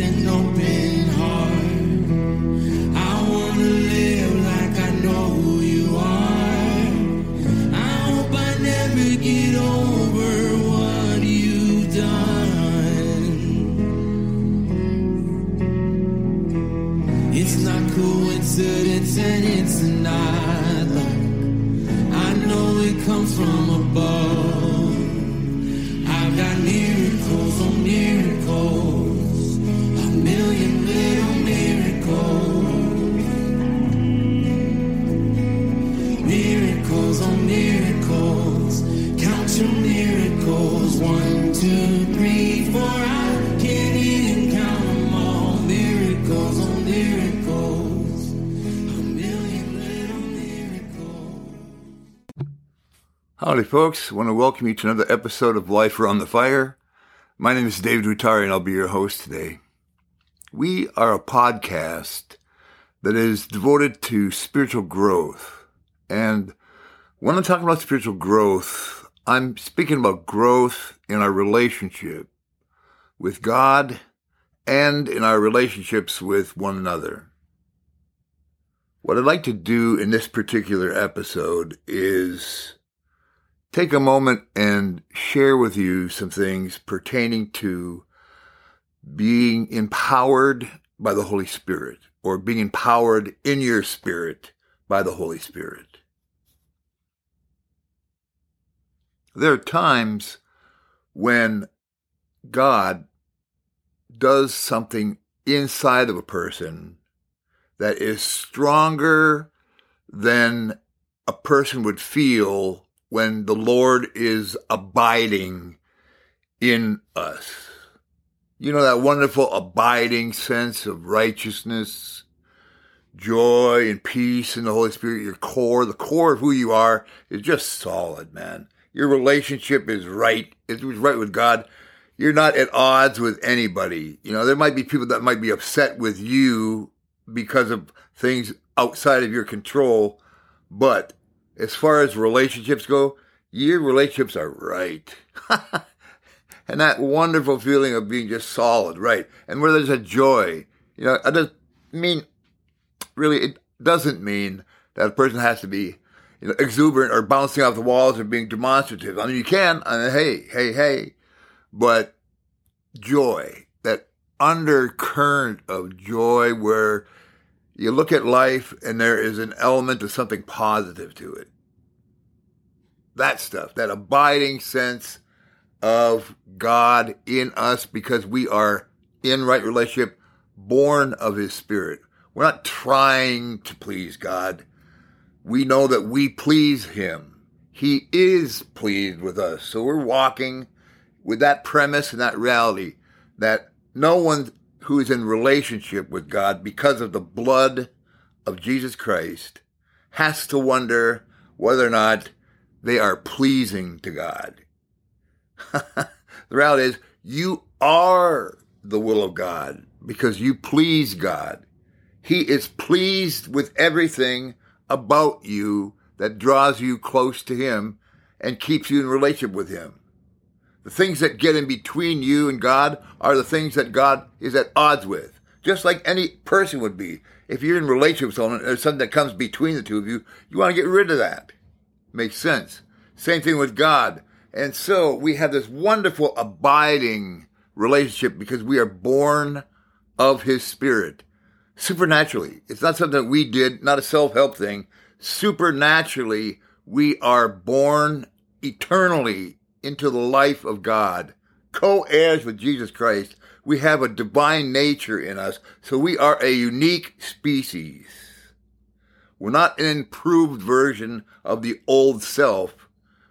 an open Howdy, folks. I want to welcome you to another episode of Life Around the Fire. My name is David Rutari, and I'll be your host today. We are a podcast that is devoted to spiritual growth. And when I'm talking about spiritual growth, I'm speaking about growth in our relationship with God and in our relationships with one another. What I'd like to do in this particular episode is take a moment and share with you some things pertaining to being empowered by the Holy Spirit or being empowered in your spirit by the Holy Spirit. There are times when God does something inside of a person that is stronger than a person would feel when the Lord is abiding in us. You know, that wonderful abiding sense of righteousness, joy, and peace in the Holy Spirit. Your core, the core of who you are is just solid, man. Your relationship is right. It's right with God. You're not at odds with anybody. You know, there might be people that might be upset with you because of things outside of your control, but as far as relationships go, your relationships are right. and that wonderful feeling of being just solid, right? And where there's a joy, you know, I doesn't mean, really, it doesn't mean that a person has to be, you know, exuberant or bouncing off the walls or being demonstrative. I mean, you can, I mean, hey, hey, hey, but joy, that undercurrent of joy where you look at life and there is an element of something positive to it. That stuff, that abiding sense of God in us because we are in right relationship, born of His Spirit. We're not trying to please God. We know that we please Him. He is pleased with us. So we're walking with that premise and that reality that no one who is in relationship with God because of the blood of Jesus Christ has to wonder whether or not they are pleasing to God. the reality is you are the will of God because you please God. He is pleased with everything about you that draws you close to Him and keeps you in relationship with Him. The things that get in between you and God are the things that God is at odds with, just like any person would be. If you're in a relationship with someone, there's something that comes between the two of you, you want to get rid of that. Makes sense. Same thing with God. And so we have this wonderful abiding relationship because we are born of His Spirit supernaturally. It's not something that we did, not a self help thing. Supernaturally, we are born eternally into the life of God, co heirs with Jesus Christ. We have a divine nature in us, so we are a unique species. We're not an improved version of the old self.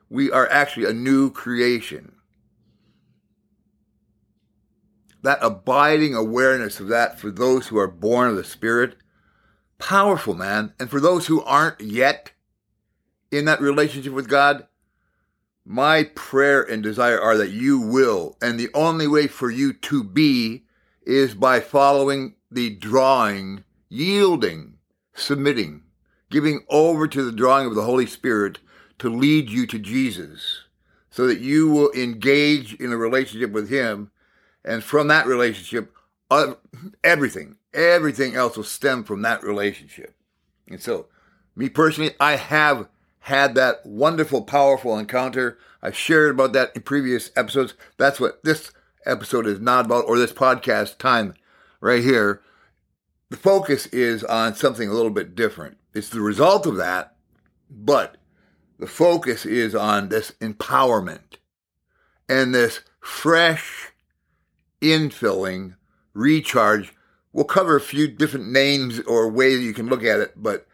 We are actually a new creation. That abiding awareness of that for those who are born of the Spirit, powerful, man. And for those who aren't yet in that relationship with God, my prayer and desire are that you will. And the only way for you to be is by following the drawing, yielding, submitting, giving over to the drawing of the Holy Spirit to lead you to Jesus so that you will engage in a relationship with Him. And from that relationship, uh, everything, everything else will stem from that relationship. And so, me personally, I have had that wonderful, powerful encounter. I've shared about that in previous episodes. That's what this episode is not about, or this podcast time right here. The focus is on something a little bit different. It's the result of that, but the focus is on this empowerment and this fresh infilling recharge. We'll cover a few different names or ways you can look at it, but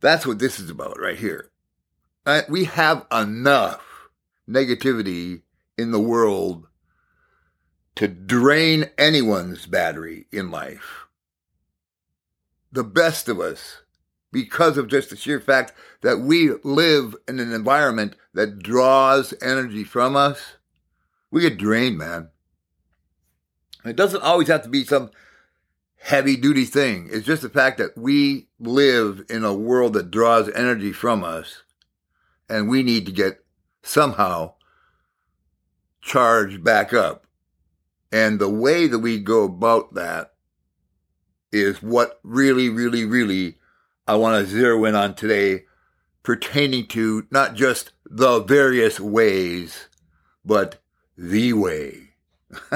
that's what this is about right here. Uh, we have enough negativity in the world to drain anyone's battery in life. The best of us, because of just the sheer fact that we live in an environment that draws energy from us, we get drained, man. It doesn't always have to be some heavy duty thing. It's just the fact that we live in a world that draws energy from us and we need to get somehow charged back up. And the way that we go about that is what really, really, really I want to zero in on today pertaining to not just the various ways, but the way.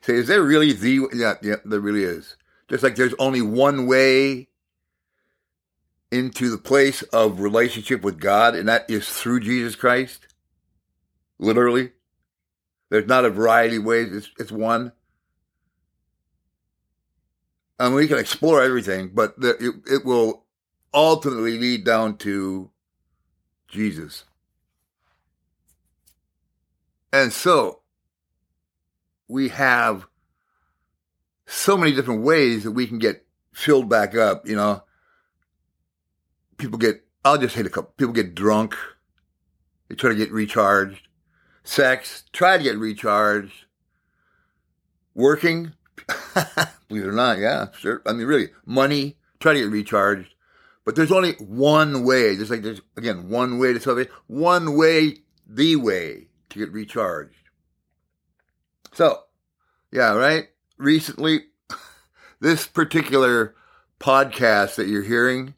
Say, is there really the yeah, yeah, there really is. Just like there's only one way into the place of relationship with God, and that is through Jesus Christ. Literally. There's not a variety of ways, it's, it's one. And we can explore everything, but the, it, it will ultimately lead down to Jesus. And so, we have so many different ways that we can get filled back up, you know. People get, I'll just hit a couple, people get drunk. They try to get recharged. Sex, try to get recharged. Working, believe it or not, yeah, sure. I mean, really, money, try to get recharged. But there's only one way, just like there's, again, one way to solve it, one way, the way to get recharged. So, yeah, right? Recently, this particular podcast that you're hearing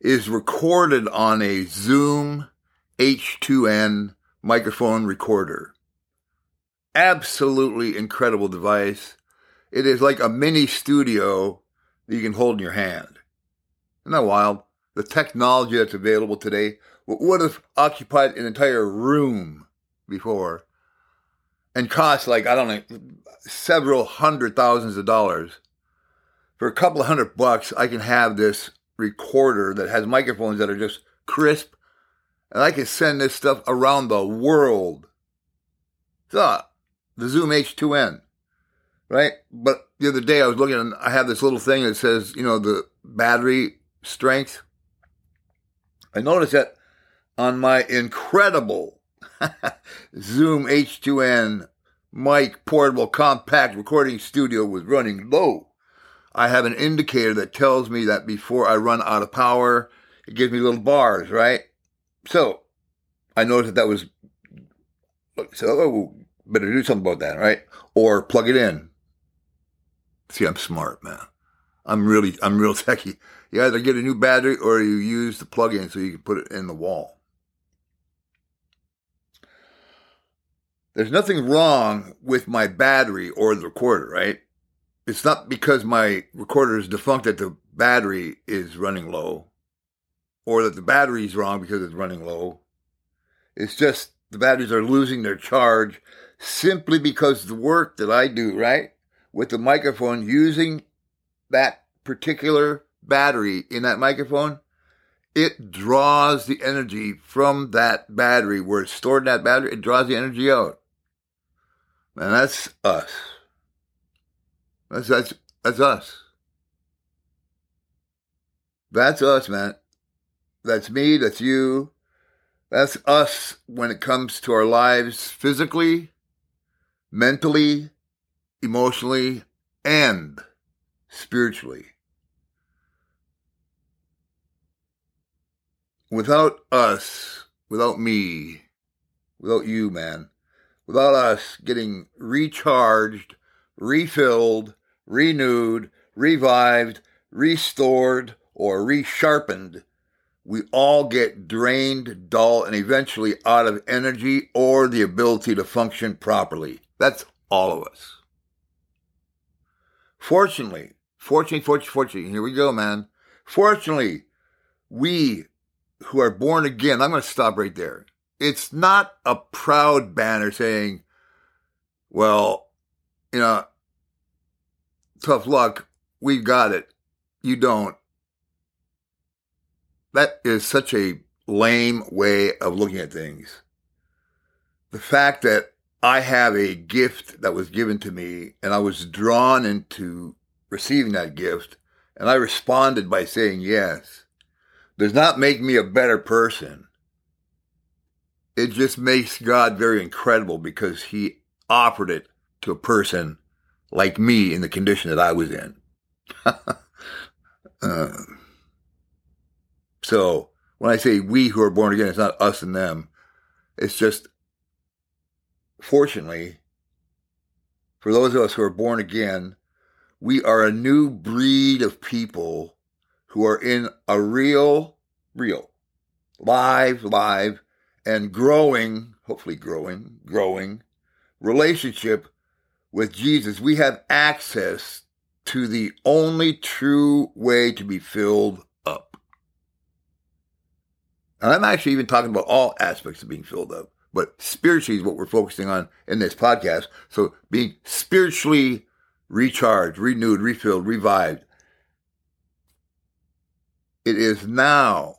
is recorded on a Zoom H2N microphone recorder. Absolutely incredible device. It is like a mini studio that you can hold in your hand. Isn't that wild? The technology that's available today would have occupied an entire room before and cost like, I don't know, several hundred thousands of dollars. For a couple of hundred bucks, I can have this recorder that has microphones that are just crisp, and I can send this stuff around the world. So, the Zoom H2N, right? But the other day I was looking and I have this little thing that says, you know, the battery strength. I noticed that on my incredible Zoom H2N mic portable compact recording studio was running low. I have an indicator that tells me that before I run out of power, it gives me little bars, right? So I noticed that that was, so oh, better do something about that, right? Or plug it in. See, I'm smart, man. I'm really, I'm real techie. You either get a new battery or you use the plug-in so you can put it in the wall. There's nothing wrong with my battery or the recorder, right? It's not because my recorder is defunct that the battery is running low or that the battery is wrong because it's running low. It's just the batteries are losing their charge simply because the work that I do, right? With the microphone using that particular battery in that microphone, it draws the energy from that battery where it's stored in that battery. It draws the energy out. And that's us. That's, that's, that's us. That's us, man. That's me. That's you. That's us when it comes to our lives physically, mentally, emotionally, and spiritually. Without us, without me, without you, man, without us getting recharged, refilled, renewed, revived, restored, or resharpened, we all get drained, dull, and eventually out of energy or the ability to function properly. That's all of us. Fortunately, fortunately, fortunately, fortunately, here we go, man. Fortunately, we who are born again, I'm going to stop right there. It's not a proud banner saying, well, you know, tough luck. We've got it. You don't. That is such a lame way of looking at things. The fact that I have a gift that was given to me and I was drawn into receiving that gift and I responded by saying yes does not make me a better person. It just makes God very incredible because he offered it to a person like me in the condition that I was in. uh, so when I say we who are born again, it's not us and them. It's just, fortunately, for those of us who are born again, we are a new breed of people who are in a real, real, live, live, and growing, hopefully growing, growing relationship with Jesus. We have access to the only true way to be filled up. And I'm actually even talking about all aspects of being filled up, but spiritually is what we're focusing on in this podcast. So being spiritually recharged, renewed, refilled, revived. It is now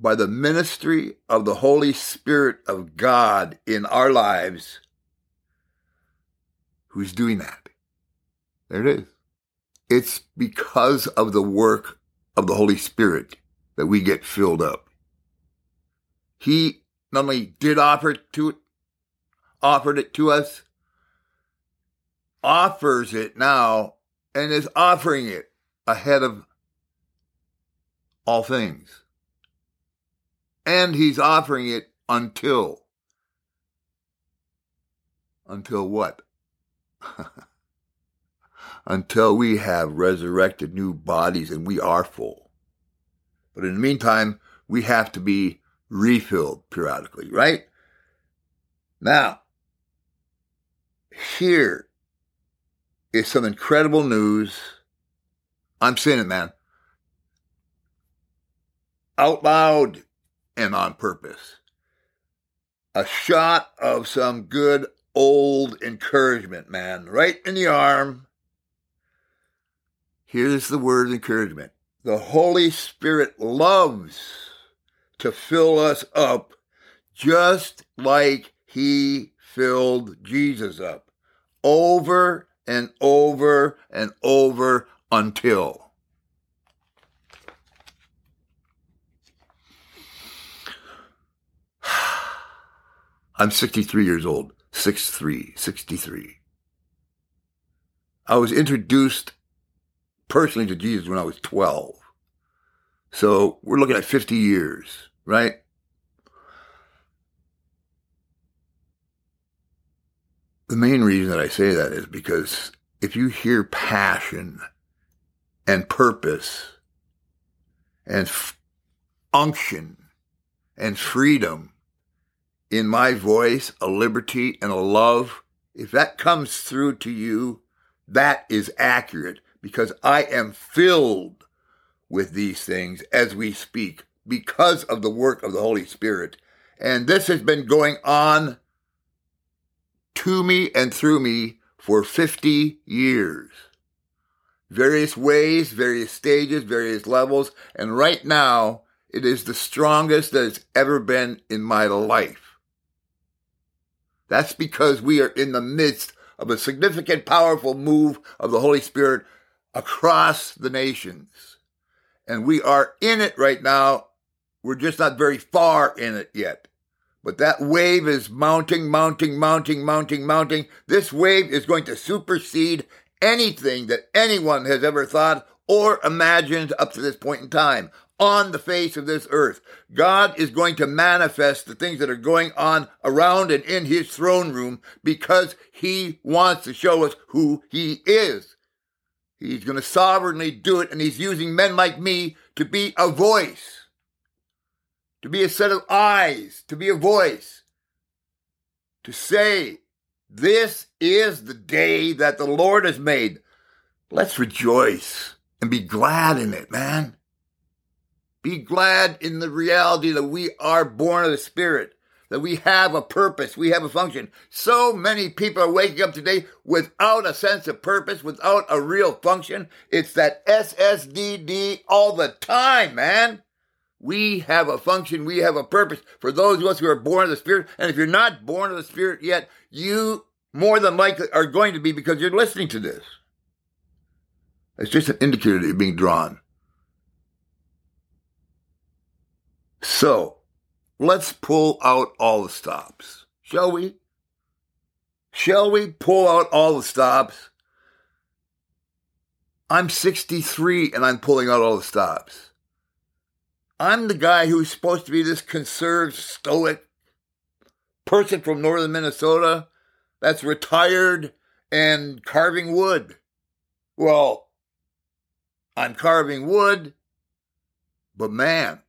by the ministry of the Holy Spirit of God in our lives who's doing that. There it is. It's because of the work of the Holy Spirit that we get filled up. He not only did offer it to offered it to us, offers it now and is offering it ahead of all things. And he's offering it until. Until what? until we have resurrected new bodies and we are full. But in the meantime, we have to be refilled periodically, right? Now, here is some incredible news. I'm saying it, man. Out loud and on purpose. A shot of some good old encouragement, man, right in the arm. Here's the word encouragement. The Holy Spirit loves to fill us up just like he filled Jesus up over and over and over until. I'm 63 years old. 6'3, 63. I was introduced personally to Jesus when I was 12. So we're looking at 50 years, right? The main reason that I say that is because if you hear passion and purpose and f- unction and freedom in my voice, a liberty and a love, if that comes through to you, that is accurate because I am filled with these things as we speak because of the work of the Holy Spirit. And this has been going on to me and through me for 50 years. Various ways, various stages, various levels. And right now, it is the strongest that it's ever been in my life. That's because we are in the midst of a significant, powerful move of the Holy Spirit across the nations. And we are in it right now. We're just not very far in it yet. But that wave is mounting, mounting, mounting, mounting, mounting. This wave is going to supersede anything that anyone has ever thought or imagined up to this point in time on the face of this earth. God is going to manifest the things that are going on around and in his throne room because he wants to show us who he is. He's going to sovereignly do it, and he's using men like me to be a voice, to be a set of eyes, to be a voice, to say, This is the day that the Lord has made. Let's rejoice and be glad in it, man. Be glad in the reality that we are born of the Spirit, that we have a purpose, we have a function. So many people are waking up today without a sense of purpose, without a real function. It's that SSDD all the time, man. We have a function, we have a purpose for those of us who are born of the Spirit. And if you're not born of the Spirit yet, you more than likely are going to be because you're listening to this. It's just an indicator that you're being drawn. So, let's pull out all the stops, shall we? Shall we pull out all the stops? I'm 63 and I'm pulling out all the stops. I'm the guy who's supposed to be this conserved, stoic person from northern Minnesota that's retired and carving wood. Well, I'm carving wood, but man,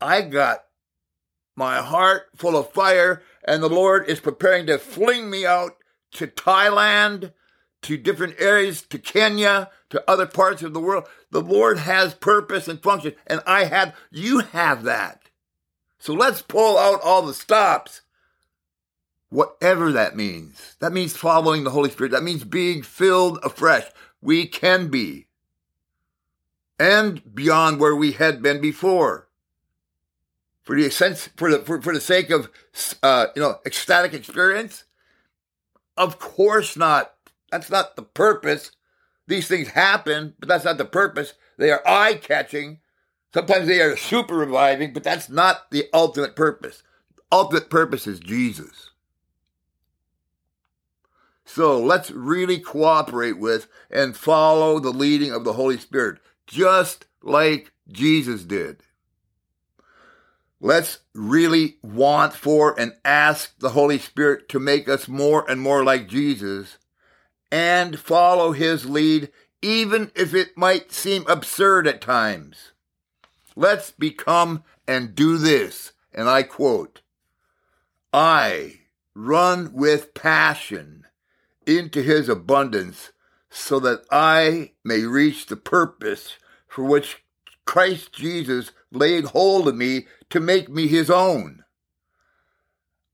I got my heart full of fire, and the Lord is preparing to fling me out to Thailand, to different areas, to Kenya, to other parts of the world. The Lord has purpose and function, and I have, you have that. So let's pull out all the stops. Whatever that means. That means following the Holy Spirit. That means being filled afresh. We can be. And beyond where we had been before for the sense for the for, for the sake of uh, you know ecstatic experience? Of course not. That's not the purpose. These things happen, but that's not the purpose. They are eye catching. Sometimes they are super reviving, but that's not the ultimate purpose. Ultimate purpose is Jesus. So let's really cooperate with and follow the leading of the Holy Spirit, just like Jesus did. Let's really want for and ask the Holy Spirit to make us more and more like Jesus and follow his lead, even if it might seem absurd at times. Let's become and do this, and I quote, I run with passion into his abundance so that I may reach the purpose for which Christ Jesus laid hold of me to make me his own.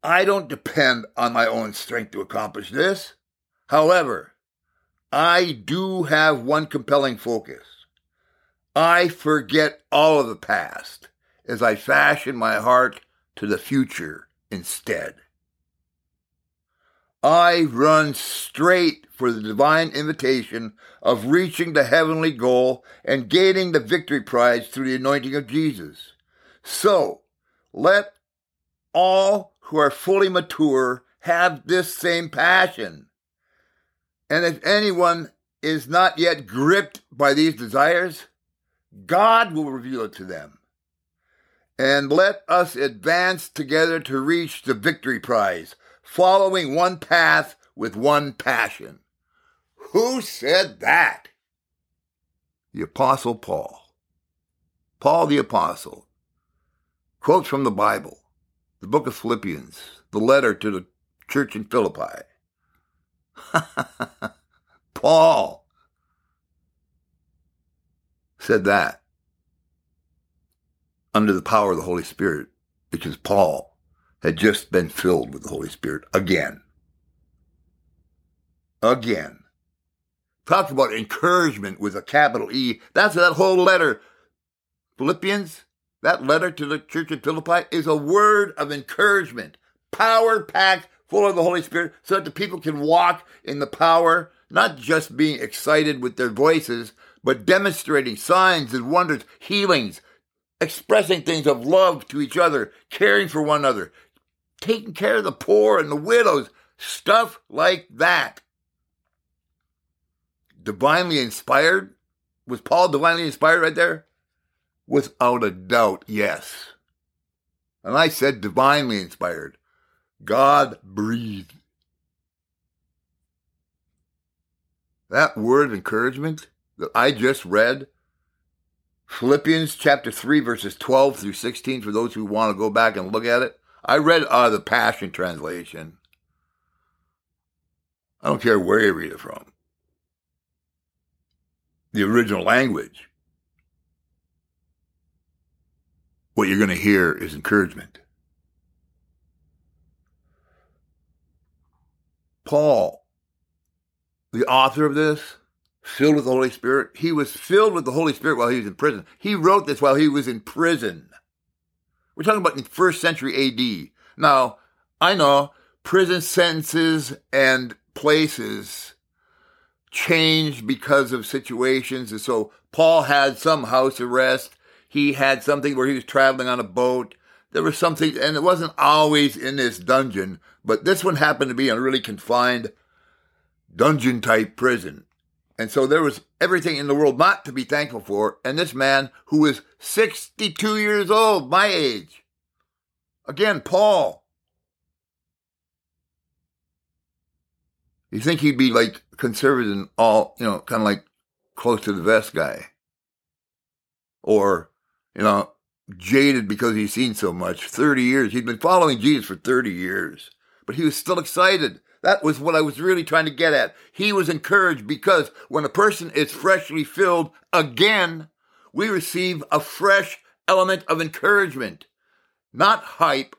I don't depend on my own strength to accomplish this. However, I do have one compelling focus. I forget all of the past as I fashion my heart to the future instead. I run straight for the divine invitation of reaching the heavenly goal and gaining the victory prize through the anointing of Jesus. So, let all who are fully mature have this same passion. And if anyone is not yet gripped by these desires, God will reveal it to them. And let us advance together to reach the victory prize, following one path with one passion. Who said that? The Apostle Paul. Paul the Apostle Quotes from the Bible, the book of Philippians, the letter to the church in Philippi. Paul said that under the power of the Holy Spirit because Paul had just been filled with the Holy Spirit again. Again. Talk about encouragement with a capital E. That's that whole letter. Philippians that letter to the church at Philippi is a word of encouragement, power packed full of the Holy Spirit, so that the people can walk in the power, not just being excited with their voices, but demonstrating signs and wonders, healings, expressing things of love to each other, caring for one another, taking care of the poor and the widows, stuff like that. Divinely inspired? Was Paul divinely inspired right there? Without a doubt, yes. And I said divinely inspired. God breathed. that word encouragement that I just read, Philippians chapter 3, verses 12 through 16, for those who want to go back and look at it. I read out of the Passion Translation. I don't care where you read it from. The original language. What you're going to hear is encouragement. Paul, the author of this, filled with the Holy Spirit, he was filled with the Holy Spirit while he was in prison. He wrote this while he was in prison. We're talking about in first century AD. Now, I know prison sentences and places changed because of situations. And so Paul had some house arrest. He had something where he was traveling on a boat. There was something, and it wasn't always in this dungeon, but this one happened to be a really confined dungeon type prison. And so there was everything in the world not to be thankful for. And this man who was 62 years old, my age, again, Paul. You think he'd be like conservative and all, you know, kind of like close to the vest guy. Or, you know, jaded because he's seen so much. 30 years. He'd been following Jesus for 30 years but he was still excited. That was what I was really trying to get at. He was encouraged because when a person is freshly filled again, we receive a fresh element of encouragement, not hype,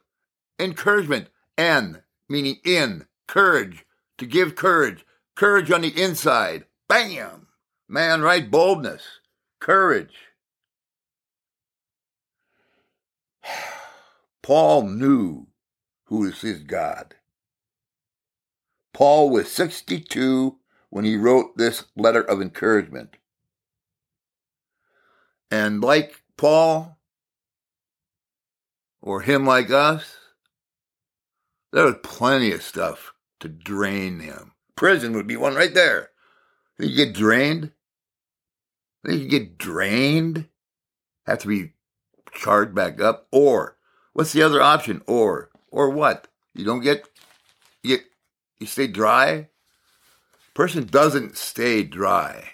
encouragement. N, meaning in, courage, to give courage, courage on the inside. Bam! Man, right? Boldness, courage. Paul knew who is his God. Paul was 62 when he wrote this letter of encouragement. And like Paul, or him like us, there was plenty of stuff to drain him. Prison would be one right there. You get drained. You get drained. Have to be charged back up. Or what's the other option? Or or what? You don't get you you stay dry. Person doesn't stay dry.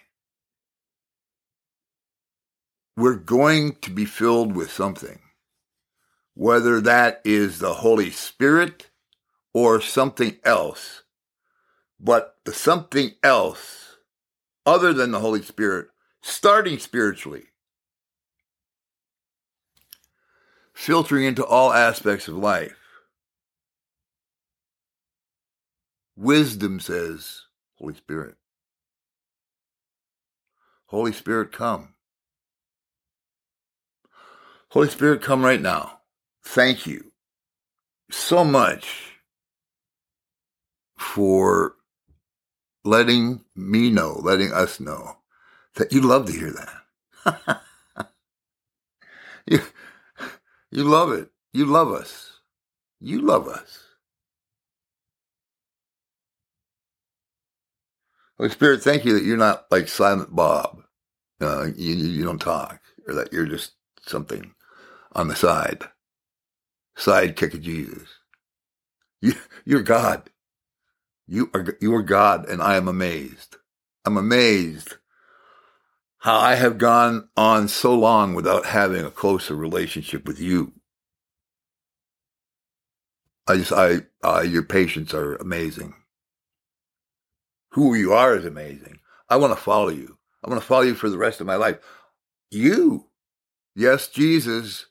We're going to be filled with something, whether that is the Holy Spirit or something else. But the something else, other than the Holy Spirit, starting spiritually, filtering into all aspects of life, Wisdom says, Holy Spirit. Holy Spirit, come. Holy Spirit, come right now. Thank you so much for letting me know, letting us know that you love to hear that. you love it. You love us. You love us. Holy Spirit, thank you that you're not like Silent Bob. Uh, you, you don't talk, or that you're just something on the side, sidekick of Jesus. You, you're God. You are you are God, and I am amazed. I'm amazed how I have gone on so long without having a closer relationship with you. I just, I, uh, your patience are amazing who you are is amazing. I want to follow you. I want to follow you for the rest of my life. You. Yes, Jesus.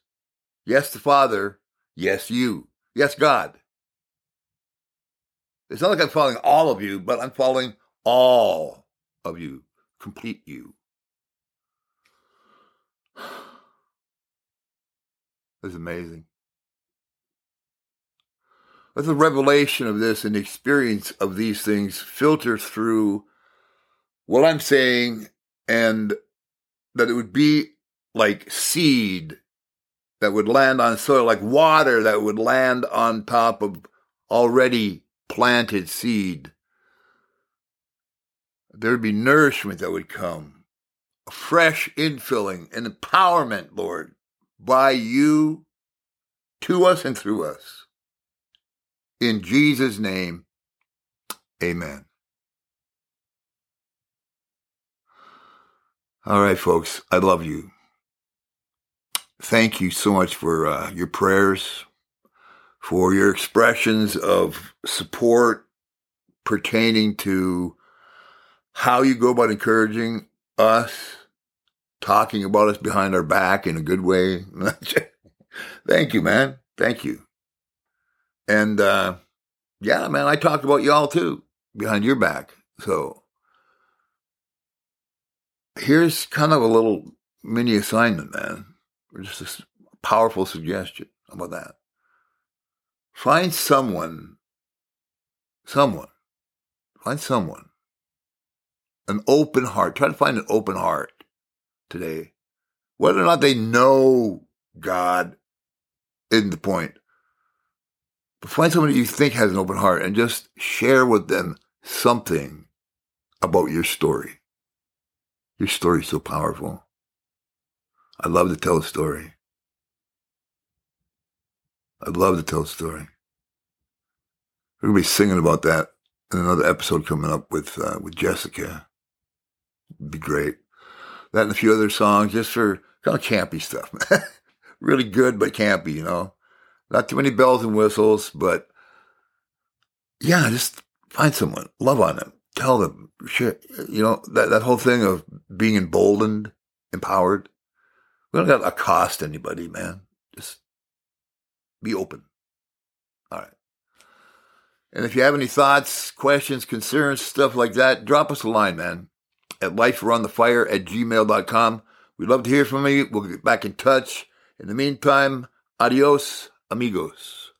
Yes, the Father. Yes, you. Yes, God. It's not like I'm following all of you, but I'm following all of you, complete you. It's amazing. Let the revelation of this and the experience of these things filter through what I'm saying and that it would be like seed that would land on soil, like water that would land on top of already planted seed. There would be nourishment that would come, a fresh infilling and empowerment, Lord, by you to us and through us. In Jesus' name, amen. All right, folks, I love you. Thank you so much for uh, your prayers, for your expressions of support pertaining to how you go about encouraging us, talking about us behind our back in a good way. Thank you, man. Thank you. And uh, yeah, man, I talked about y'all too behind your back. So here's kind of a little mini assignment, man. Or just a powerful suggestion. About that? Find someone, someone, find someone, an open heart. Try to find an open heart today. Whether or not they know God isn't the point. But find somebody you think has an open heart and just share with them something about your story. Your story is so powerful. I love to tell a story. I'd love to tell a story. We're gonna be singing about that in another episode coming up with uh, with Jessica. It'd be great. That and a few other songs just for kind of campy stuff. really good but campy, you know. Not too many bells and whistles, but yeah, just find someone, love on them, tell them, share, you know, that, that whole thing of being emboldened, empowered. We don't got to accost anybody, man. Just be open. All right. And if you have any thoughts, questions, concerns, stuff like that, drop us a line, man, at lifearoundthefire at gmail.com. We'd love to hear from you. We'll get back in touch. In the meantime, adios amigos.